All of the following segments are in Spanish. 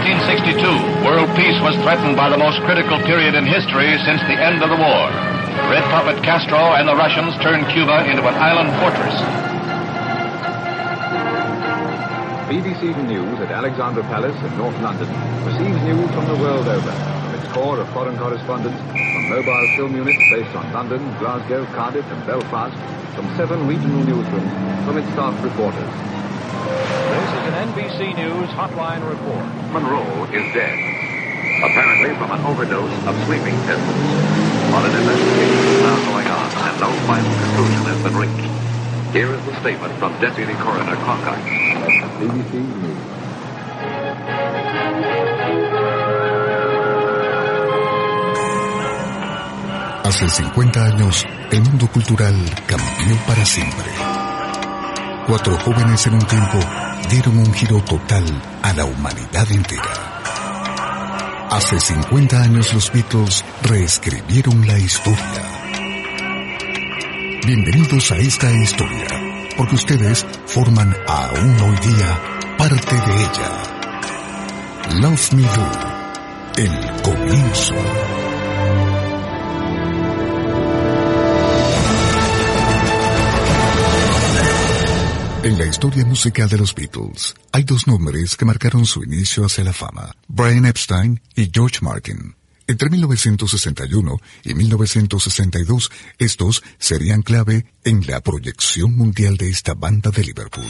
1962, world peace was threatened by the most critical period in history since the end of the war. Red Puppet Castro and the Russians turned Cuba into an island fortress. BBC News at Alexandra Palace in North London receives news from the world over, from its core of foreign correspondents, from mobile film units based on London, Glasgow, Cardiff and Belfast, from seven regional newsrooms, from its staff reporters. This is an NBC News hotline report. Monroe is dead, apparently from an overdose of sleeping pills. While an investigation is now going on and no final conclusion has been reached. Here is the statement from Deputy Coroner Cronkite. BBC News. Hace 50 años, el mundo cultural cambió para siempre. Cuatro jóvenes en un tiempo dieron un giro total a la humanidad entera. Hace 50 años los Beatles reescribieron la historia. Bienvenidos a esta historia, porque ustedes forman aún hoy día parte de ella. Love Me Do, el comienzo. En la historia musical de los Beatles, hay dos nombres que marcaron su inicio hacia la fama, Brian Epstein y George Martin. Entre 1961 y 1962, estos serían clave en la proyección mundial de esta banda de Liverpool.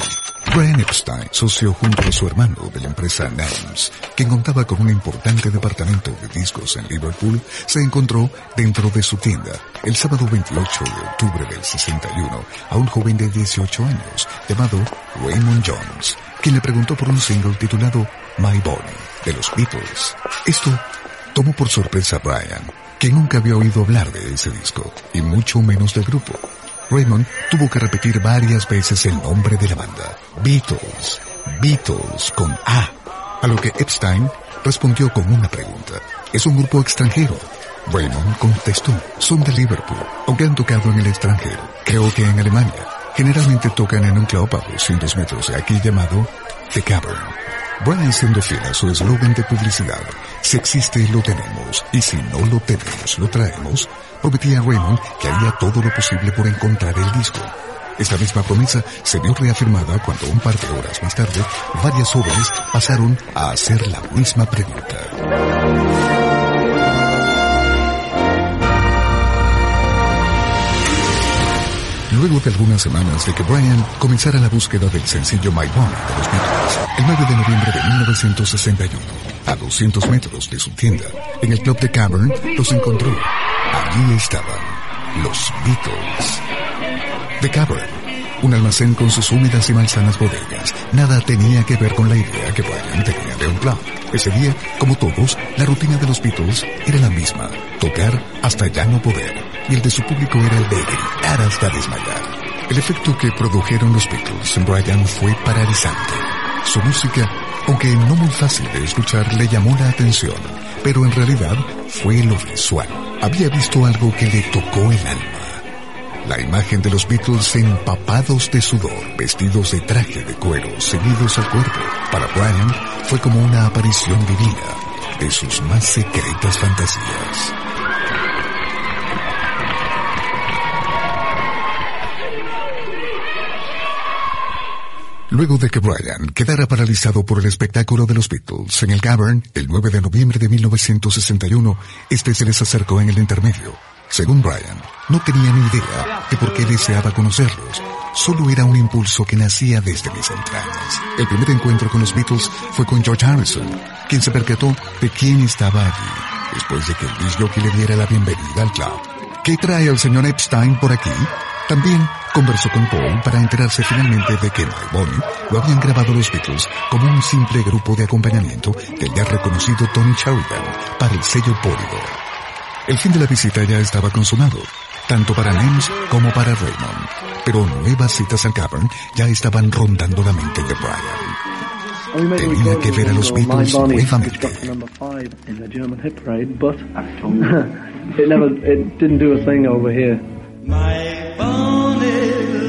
Brian Epstein, socio junto a su hermano de la empresa Nams, quien contaba con un importante departamento de discos en Liverpool, se encontró dentro de su tienda el sábado 28 de octubre del 61 a un joven de 18 años llamado Raymond Jones, quien le preguntó por un single titulado My Bonnie de los Beatles. Esto tomó por sorpresa a Brian, que nunca había oído hablar de ese disco, y mucho menos del grupo. Raymond tuvo que repetir varias veces el nombre de la banda, Beatles, Beatles con A, a lo que Epstein respondió con una pregunta. ¿Es un grupo extranjero? Raymond contestó, son de Liverpool, aunque han tocado en el extranjero, creo que en Alemania. Generalmente tocan en un club a 200 metros de aquí llamado The Cavern. Brian siendo fiel a su eslogan de publicidad, si existe lo tenemos y si no lo tenemos lo traemos, prometía Raymond que haría todo lo posible por encontrar el disco. Esta misma promesa se vio reafirmada cuando un par de horas más tarde varias jóvenes pasaron a hacer la misma pregunta. Luego de algunas semanas de que Brian comenzara la búsqueda del sencillo My Bonnie de los Beatles, el 9 de noviembre de 1961, a 200 metros de su tienda, en el club de Cavern, los encontró. Allí estaban los Beatles. The Cavern, un almacén con sus húmedas y malsanas bodegas, nada tenía que ver con la idea que Brian tenía de un club. Ese día, como todos, la rutina de los Beatles era la misma, tocar hasta ya no poder y el de su público era el de gritar hasta desmayar. El efecto que produjeron los Beatles en Brian fue paralizante. Su música, aunque no muy fácil de escuchar, le llamó la atención, pero en realidad fue lo visual. Había visto algo que le tocó el alma. La imagen de los Beatles empapados de sudor, vestidos de traje de cuero, seguidos al cuerpo, para Brian fue como una aparición divina de sus más secretas fantasías. Luego de que Brian quedara paralizado por el espectáculo de los Beatles en el Cavern el 9 de noviembre de 1961, este se les acercó en el intermedio. Según Brian, no tenía ni idea de por qué deseaba conocerlos. Solo era un impulso que nacía desde mis entrañas. El primer encuentro con los Beatles fue con George Harrison, quien se percató de quién estaba allí, después de que el disc le diera la bienvenida al club. ¿Qué trae el señor Epstein por aquí? También conversó con Paul para enterarse finalmente de que My Bonnie lo habían grabado los Beatles como un simple grupo de acompañamiento del ya reconocido Tony Sheridan para el sello Polydor. El fin de la visita ya estaba consumado, tanto para Nems como para Raymond, pero nuevas citas al Cavern ya estaban rondando la mente de Brian. Tenía que ver a los Beatles nuevamente. My bonnet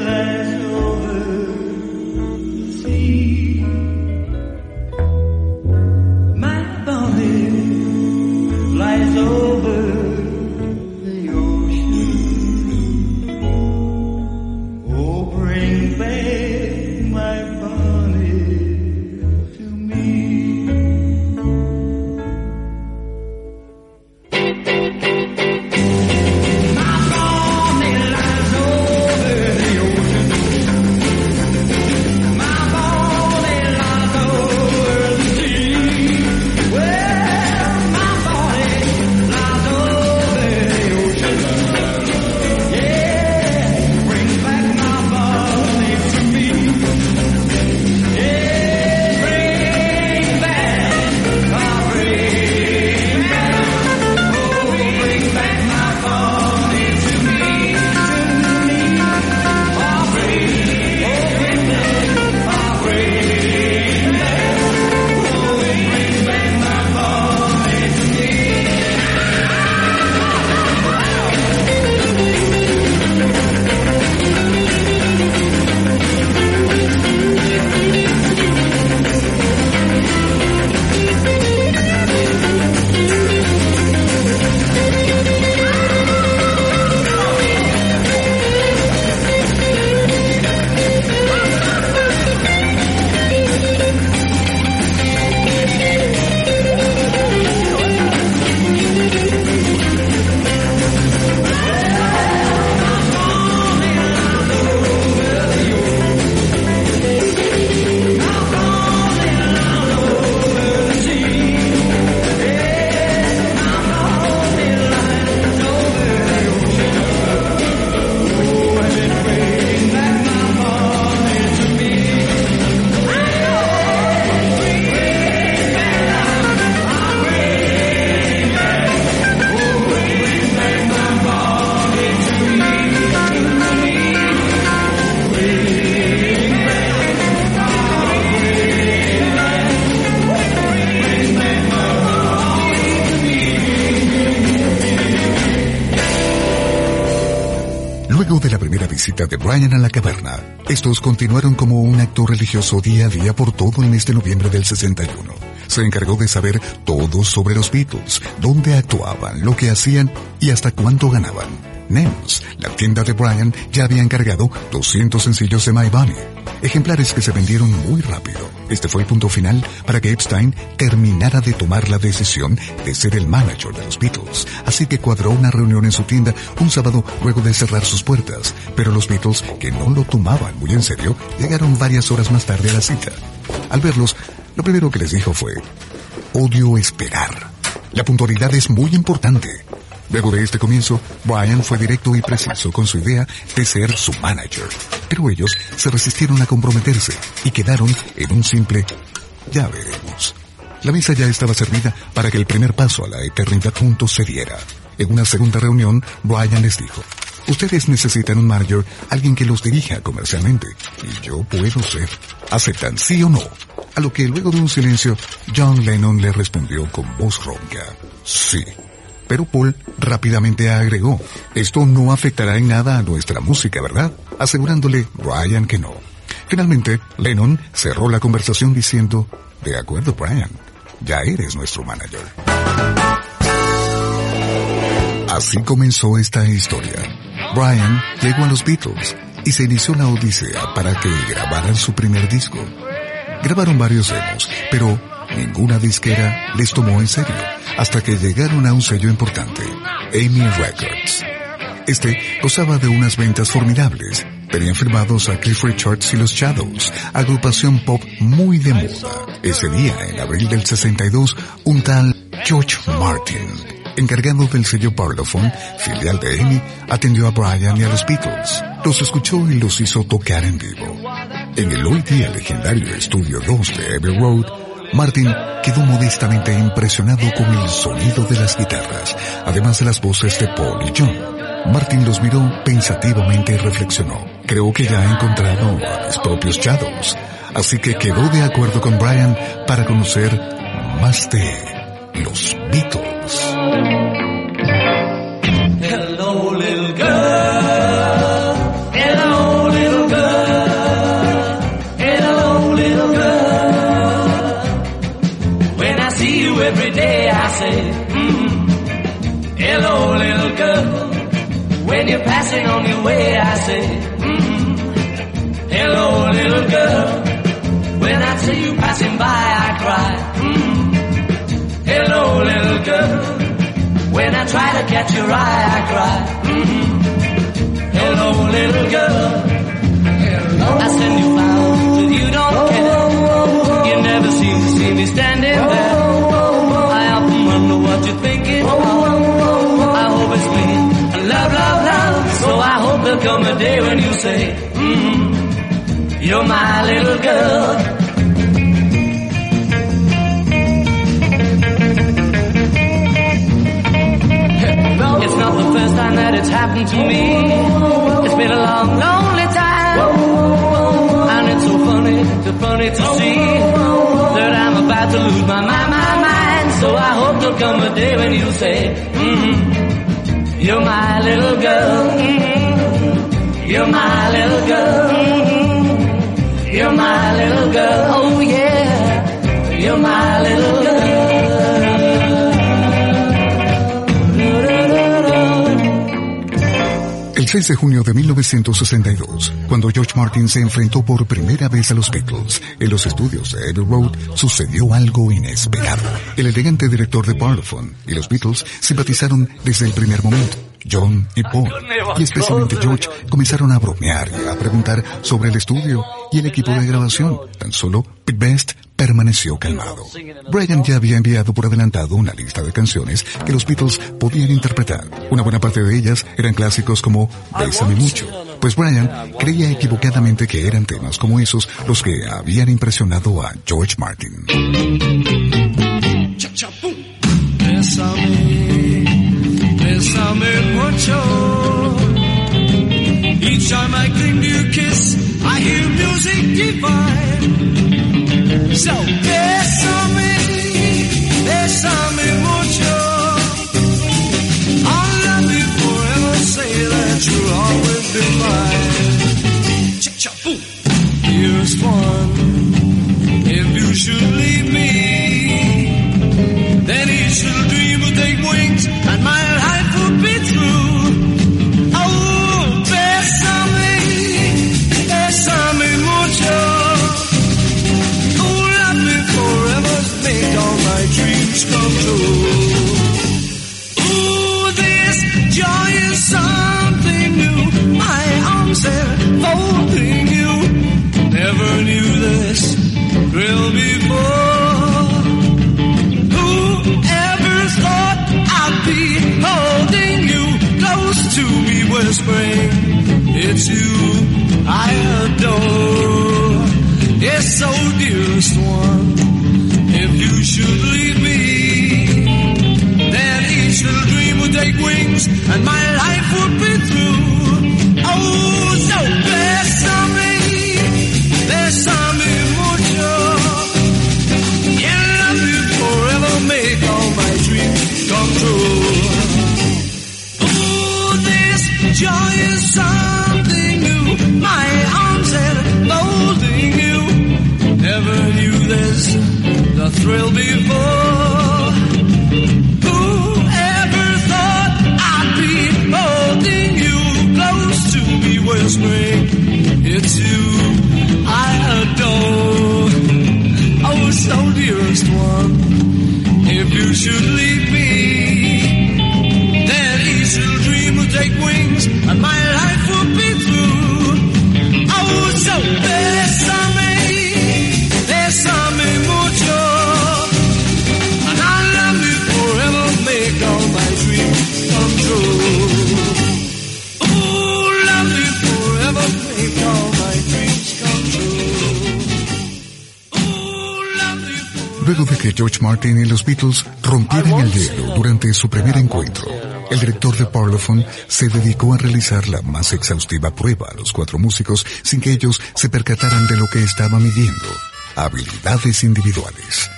de Brian a la caverna. Estos continuaron como un acto religioso día a día por todo el mes de noviembre del 61. Se encargó de saber todo sobre los Beatles, dónde actuaban, lo que hacían y hasta cuánto ganaban. La tienda de Brian, ya había encargado 200 sencillos de My Bunny, ejemplares que se vendieron muy rápido. Este fue el punto final para que Epstein terminara de tomar la decisión de ser el manager de los Beatles, así que cuadró una reunión en su tienda un sábado luego de cerrar sus puertas, pero los Beatles, que no lo tomaban muy en serio, llegaron varias horas más tarde a la cita. Al verlos, lo primero que les dijo fue, odio esperar. La puntualidad es muy importante. Luego de este comienzo, Brian fue directo y preciso con su idea de ser su manager. Pero ellos se resistieron a comprometerse y quedaron en un simple ya veremos. La mesa ya estaba servida para que el primer paso a la eternidad juntos se diera. En una segunda reunión, Brian les dijo, Ustedes necesitan un manager, alguien que los dirija comercialmente, y yo puedo ser. ¿Aceptan sí o no? A lo que luego de un silencio, John Lennon le respondió con voz ronca, sí. Pero Paul rápidamente agregó, esto no afectará en nada a nuestra música, ¿verdad? Asegurándole Brian que no. Finalmente, Lennon cerró la conversación diciendo, de acuerdo Brian, ya eres nuestro manager. Así comenzó esta historia. Brian llegó a los Beatles y se inició la odisea para que grabaran su primer disco. Grabaron varios demos, pero ninguna disquera les tomó en serio hasta que llegaron a un sello importante, Amy Records. Este gozaba de unas ventas formidables. Tenían firmados a Cliff Richards y los Shadows, agrupación pop muy de moda. Ese día, en abril del 62, un tal George Martin, encargado del sello Parlophone, filial de Amy, atendió a Brian y a los Beatles. Los escuchó y los hizo tocar en vivo. En el hoy día legendario Estudio 2 de Abbey Road, Martin quedó modestamente impresionado con el sonido de las guitarras, además de las voces de Paul y John. Martin los miró pensativamente y reflexionó. Creo que ya ha encontrado a mis propios Shadows, así que quedó de acuerdo con Brian para conocer más de los Beatles. Way, I say, mm, Hello, little girl. When I see you passing by, I cry, mm, Hello, little girl. When I try to catch your eye, I cry. mm Hello, little girl. I send you flowers, a day when you say, mm, You're my little girl. It's not the first time that it's happened to me. It's been a long, lonely time. And it's so funny, so funny to see that I'm about to lose my mind, my mind. So I hope there'll come a day when you say, mm, You're my little girl. mm, You're my little girl. You're my little girl. Oh yeah. You're my little girl. El 6 de junio de 1962, cuando George Martin se enfrentó por primera vez a los Beatles en los estudios de Abbey Road, sucedió algo inesperado. El elegante director de Parlophone y los Beatles simpatizaron desde el primer momento. John y Paul, y especialmente George, comenzaron a bromear y a preguntar sobre el estudio y el equipo de grabación. Tan solo Pete Best permaneció calmado. Brian ya había enviado por adelantado una lista de canciones que los Beatles podían interpretar. Una buena parte de ellas eran clásicos como Bésame mucho, pues Brian creía equivocadamente que eran temas como esos los que habían impresionado a George Martin. Bésame, bésame mucho. Each time I cling to your kiss, I hear music divine. So, bésame, door. Yes, so oh, dearest one, if you should leave me, then each little dream would take wings and my life. Knew the thrill before. Whoever thought I'd be holding you close to me, whispering, it's you I adore. Oh, so dearest one, if you should leave Luego de que George Martin y los Beatles rompieran el hielo durante su primer encuentro, el director de Parlophone se dedicó a realizar la más exhaustiva prueba a los cuatro músicos sin que ellos se percataran de lo que estaba midiendo, habilidades individuales.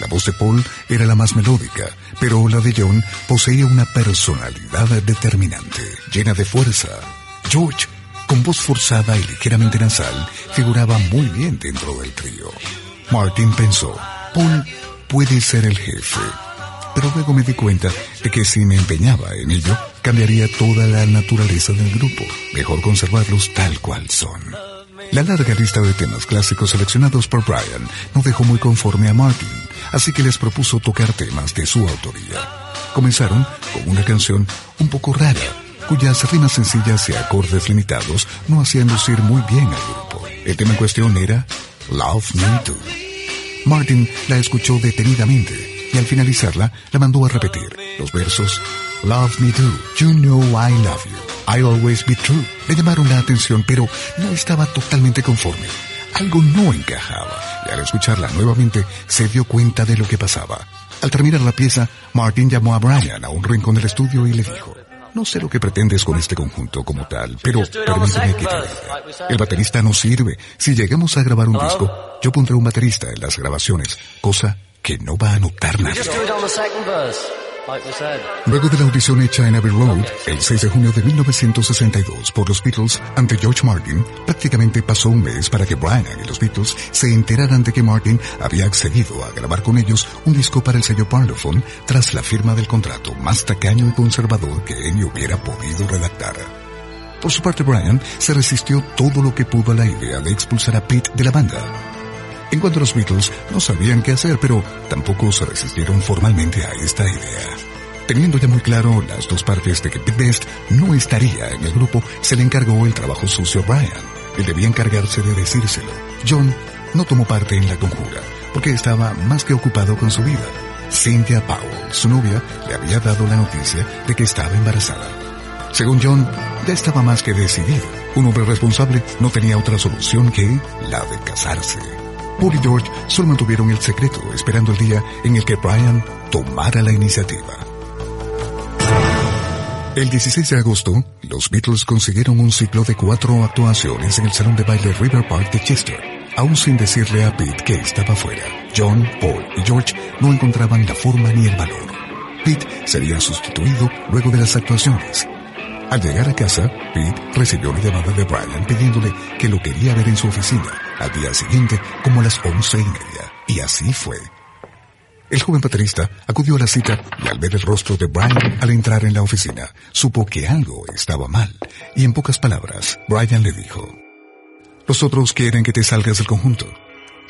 La voz de Paul era la más melódica, pero la de John poseía una personalidad determinante, llena de fuerza. George, con voz forzada y ligeramente nasal, figuraba muy bien dentro del trío. Martin pensó, Paul puede ser el jefe. Pero luego me di cuenta de que si me empeñaba en ello, cambiaría toda la naturaleza del grupo. Mejor conservarlos tal cual son. La larga lista de temas clásicos seleccionados por Brian no dejó muy conforme a Martin, así que les propuso tocar temas de su autoría. Comenzaron con una canción un poco rara, cuyas rimas sencillas y acordes limitados no hacían lucir muy bien al grupo. El tema en cuestión era Love Me Do. Martin la escuchó detenidamente y al finalizarla la mandó a repetir los versos Love me do, you know I love you, I always be true. Le llamaron la atención, pero no estaba totalmente conforme. Algo no encajaba y al escucharla nuevamente se dio cuenta de lo que pasaba. Al terminar la pieza, Martin llamó a Brian a un rincón del estudio y le dijo, no sé lo que pretendes con este conjunto como tal, pero permíteme que te diga. El baterista no sirve. Si llegamos a grabar un disco, yo pondré un baterista en las grabaciones, cosa que no va a notar nadie. Luego de la audición hecha en Abbey Road, el 6 de junio de 1962 por los Beatles ante George Martin, prácticamente pasó un mes para que Brian y los Beatles se enteraran de que Martin había accedido a grabar con ellos un disco para el sello Parlophone tras la firma del contrato más tacaño y conservador que Amy hubiera podido redactar. Por su parte, Brian se resistió todo lo que pudo a la idea de expulsar a Pete de la banda. En cuanto a los Beatles, no sabían qué hacer, pero tampoco se resistieron formalmente a esta idea. Teniendo ya muy claro las dos partes de que Pete Best no estaría en el grupo, se le encargó el trabajo sucio a Brian. Él debía encargarse de decírselo. John no tomó parte en la conjura, porque estaba más que ocupado con su vida. Cynthia Powell, su novia, le había dado la noticia de que estaba embarazada. Según John, ya estaba más que decidido. Un hombre responsable no tenía otra solución que la de casarse. Paul y George solo mantuvieron el secreto, esperando el día en el que Brian tomara la iniciativa. El 16 de agosto, los Beatles consiguieron un ciclo de cuatro actuaciones en el salón de baile River Park de Chester, aún sin decirle a Pete que estaba fuera. John, Paul y George no encontraban la forma ni el valor. Pete sería sustituido luego de las actuaciones. Al llegar a casa, Pete recibió una llamada de Brian pidiéndole que lo quería ver en su oficina al día siguiente como las once y media. Y así fue. El joven baterista acudió a la cita y al ver el rostro de Brian al entrar en la oficina, supo que algo estaba mal. Y en pocas palabras, Brian le dijo, Los otros quieren que te salgas del conjunto.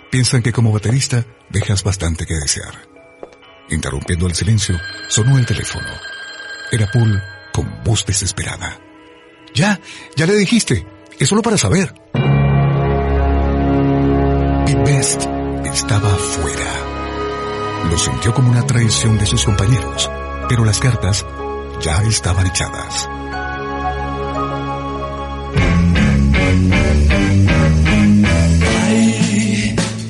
Piensan que como baterista dejas bastante que desear. Interrumpiendo el silencio, sonó el teléfono. Era Paul con voz desesperada. Ya, ya le dijiste. Es solo para saber. Pete Best estaba fuera. Lo sintió como una traición de sus compañeros, pero las cartas ya estaban echadas.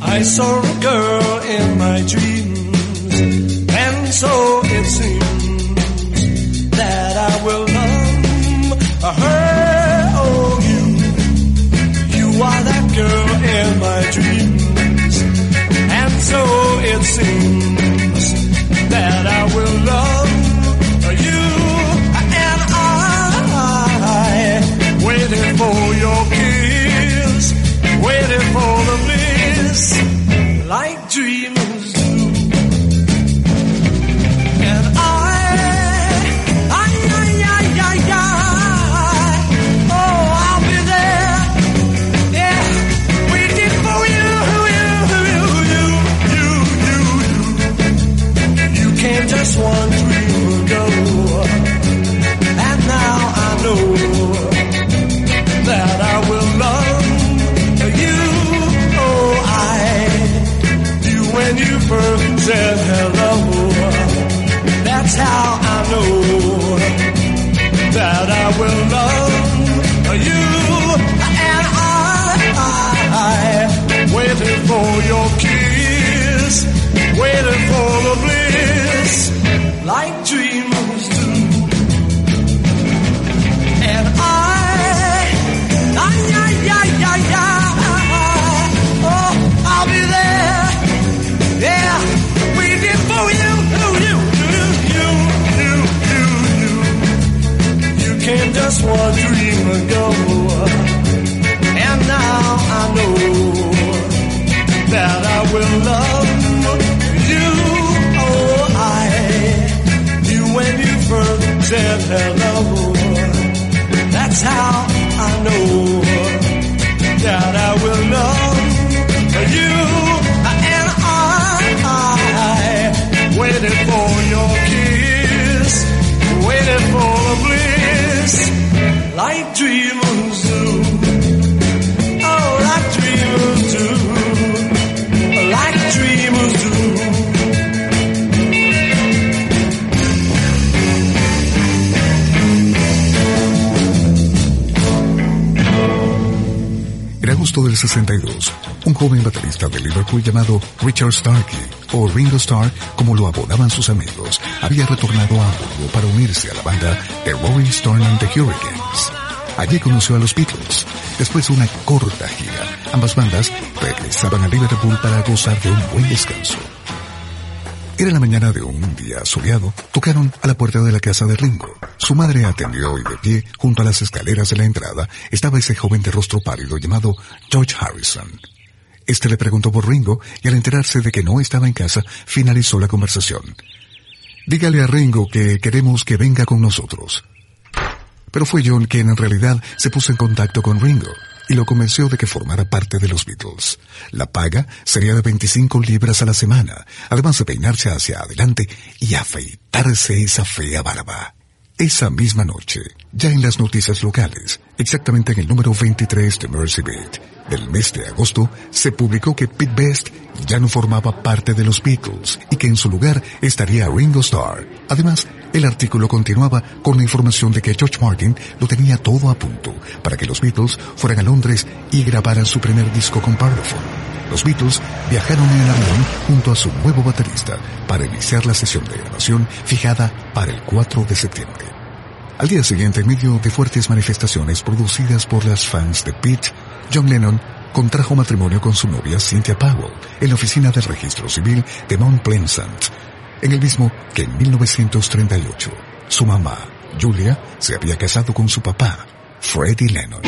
I I saw a girl in my dreams, and so it seems came just one dream ago, and now I know that I will love you. Oh, I knew when you first said hello. That's how I know that I will love you. And I, I waited for your kiss, waited for the bliss, like dreamers agosto del 62, un joven baterista de Liverpool llamado Richard Starkey, o Ringo Starr, como lo abonaban sus amigos, había retornado a Hamburgo para unirse a la banda The Rolling Stone and the Hurricanes. Allí conoció a los Beatles. Después de una corta gira, ambas bandas regresaban a Liverpool para gozar de un buen descanso. Era la mañana de un día soleado. Tocaron a la puerta de la casa de Ringo. Su madre atendió y de pie, junto a las escaleras de la entrada, estaba ese joven de rostro pálido llamado George Harrison. Este le preguntó por Ringo y al enterarse de que no estaba en casa, finalizó la conversación. Dígale a Ringo que queremos que venga con nosotros. Pero fue John quien en realidad se puso en contacto con Ringo y lo convenció de que formara parte de los Beatles. La paga sería de 25 libras a la semana, además de peinarse hacia adelante y afeitarse esa fea barba. Esa misma noche, ya en las noticias locales, exactamente en el número 23 de Mercy Beat del mes de agosto, se publicó que Pete Best ya no formaba parte de los Beatles y que en su lugar estaría Ringo Starr. Además, el artículo continuaba con la información de que George Martin lo tenía todo a punto para que los Beatles fueran a Londres y grabaran su primer disco con Parlophone. Los Beatles viajaron en el avión junto a su nuevo baterista para iniciar la sesión de grabación fijada para el 4 de septiembre. Al día siguiente, en medio de fuertes manifestaciones producidas por las fans de Pete, John Lennon contrajo matrimonio con su novia Cynthia Powell en la oficina del registro civil de Mount Pleasant, en el mismo que en 1938 su mamá, Julia, se había casado con su papá, Freddie Lennon.